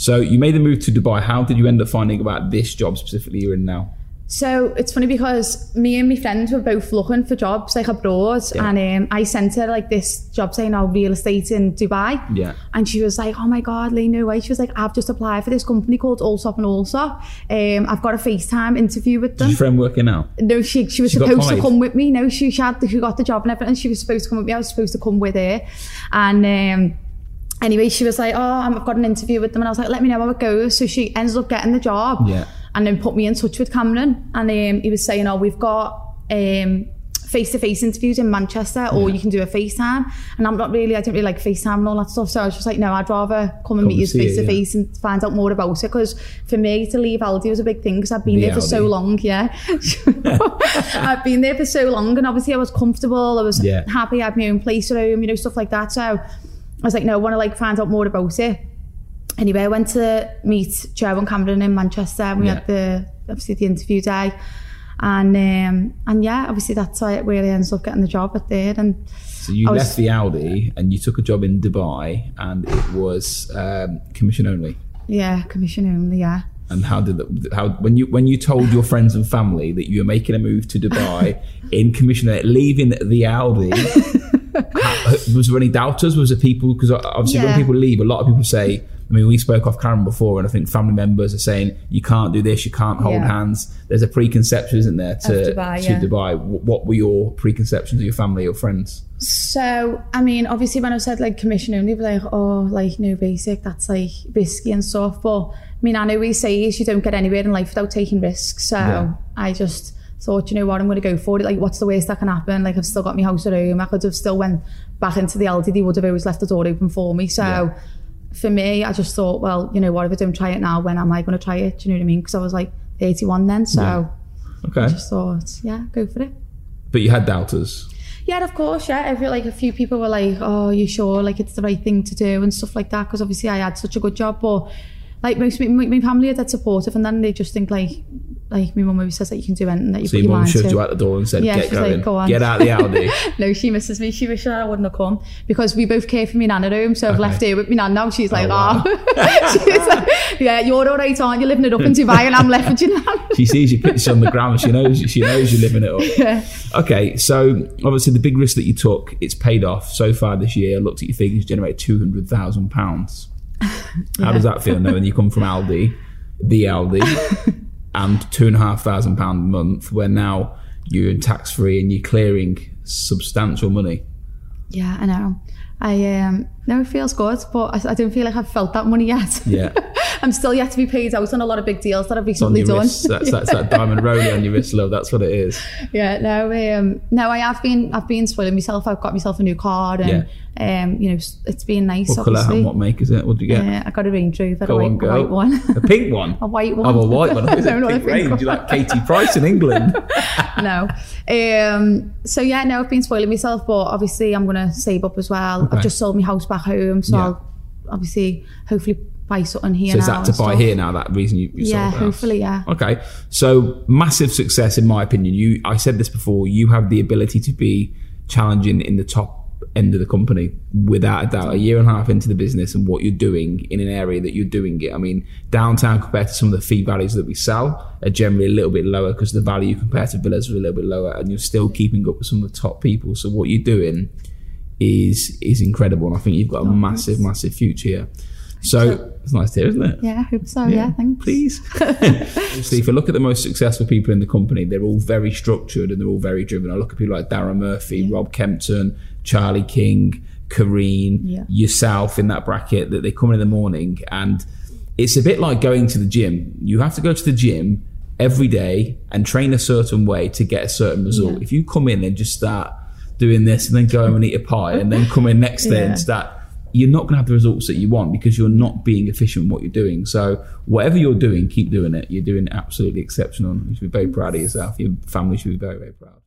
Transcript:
So you made the move to Dubai. How did you end up finding about this job specifically you're in now? So it's funny because me and my friends were both looking for jobs like abroad, Yeah. and um, I sent her like this job saying, "Oh, real estate in Dubai." Yeah. And she was like, "Oh my god, Lee, no way!" She was like, "I've just applied for this company called Allsopp and Allsopp. Um, I've got a FaceTime interview with Is them." your friend working now? No, she she was She supposed to come with me. No, she, she had she got the job and everything. She was supposed to come with me. I was supposed to come with her, and. um Anyway, she was like, "Oh, I've got an interview with them," and I was like, "Let me know how it goes." So she ended up getting the job, Yeah. and then put me in touch with Cameron. And um, he was saying, "Oh, we've got um, face-to-face interviews in Manchester, or you can do a FaceTime." And I'm not really, I didn't really like FaceTime and all that stuff. So I was just like, "No, I'd rather come and Come meet you face-to-face and find out more about it." Because for me to leave Aldi was a big thing because I've been The there for so long. Yeah, I've been there for so long, and obviously I was comfortable. I was Yeah. happy. I had my own place at home, you know, stuff like that. So I was like, "No, I want to like find out more about it." Anyway, I went to meet Joe and Cameron in Manchester. And we Yeah. had the obviously the interview day, and um, and yeah, obviously that's why where I ended up getting the job at there. And So you I was- left the Aldi and you took a job in Dubai, and it was um, commission only. yeah, commission only. Yeah, And how did that, how when you when you told your friends and family that you were making a move to Dubai in commission, leaving the Aldi, Uh, was there any doubters? Was there people because uh, obviously when people leave, a lot of people say. I mean, we spoke off Karen before, and I think family members are saying you can't do this, you can't hold Yeah. hands. There's a preconception, isn't there, to Dubai, to yeah. Dubai? What were your preconceptions of your family or friends? So, I mean, obviously, when I said like commission only, were like, oh, like no basic, that's like risky and stuff. But I mean, I know we say is you don't get anywhere in life without taking risks. So Yeah. I just thought, you know what, I'm going to go for it. Like, what's the worst that can happen? Like, I've still got my house at home. I could have still went back into the Aldi. They would have always left the door open for me. So. Yeah. For me, I just thought, well, you know what, if I don't try it now, when am I going to try it? Do you know what I mean? Because I was like 81 then, so Yeah. Okay, I just thought, yeah, go for it. but you had doubters. Yeah, of course. Yeah, I feel like a few people were like, "Oh, you sure? Like it's the right thing to do and stuff like that." Because obviously I had such a good job, but like most my, my family are that supportive, and then they just think like, like my mum always says that you can do anything that you So put your your mum mind shoved to. you out the door and said, Yeah, "Get she's like, going, "Go on." get out of the Aldi." no, she misses me. She wishes I wouldn't have come because we both care for me nan at home. So I've Okay. left her with me nan now. She's like, Oh, wow. "Ah," she's like, "Yeah, you're all right, aren't you? Living it up in Dubai, and I'm left with you nan." she sees your picture on the gram. She knows she knows you're living it up. yeah. Okay, so obviously the big risk that you took, it's paid off so far this year. I looked at your figures, generated two hundred thousand pounds. How does that feel knowing you come from Aldi, the Aldi, and two and a half thousand pound a month, where now you're in tax free and you're clearing substantial money? Yeah, I know. I um no, it feels good, but I, I don't feel like I've felt that money yet. Yeah. I'm still yet to be paid out on a lot of big deals that I've recently done. wrist. That's, that's that diamond rolling on your wrist, love. That's what it is. yeah, no, um, no, I have been, I've been spoiling myself. I've got myself a new car, and um, you know, it's been nice. What colour and what make is it? What do you get? Uh, I got a Range Rover, a Go white, on, a go. white one. A pink one. a white one. Oh, a white one. It No, a pink range? one. You like Katie Price in England? no. Um, so yeah, no, I've been spoiling myself, but obviously I'm gonna save up as well. Okay. I've just sold my house back home, so Yeah. I'll obviously hopefully buy something here So is that to buy stuff. here now? That reason you, you Yeah, sold the house? hopefully, yeah. Okay, so massive success in my opinion. You, I said this before. You have the ability to be challenging in the top end of the company without a doubt. A year and a half into the business and what you're doing in an area that you're doing it. I mean, downtown compared to some of the fee values that we sell are generally a little bit lower because the value compared to villas are a little bit lower, and you're still keeping up with some of the top people. So what you're doing is is incredible, and I think you've got a oh, massive, massive future here. So it's nice to hear, isn't it? Yeah, I hope so. Yeah, thanks. Please. Obviously, if you look at the most successful people in the company, they're all very structured and they're all very driven. I look at people like Darren Murphy, Rob Kempton, Charlie King, Kareen, Yeah. yourself in that bracket that they come in in the morning and it's a bit like going to the gym. You have to go to the gym every day and train a certain way to get a certain result. Yeah. If you come in and just start doing this and then go home and eat a pie and then come in next day Yeah. and start you're not going to have the results that you want because you're not being efficient in what you're doing. So whatever you're doing, keep doing it. You're doing absolutely exceptional. You should be very proud of yourself. Your family should be very, very proud.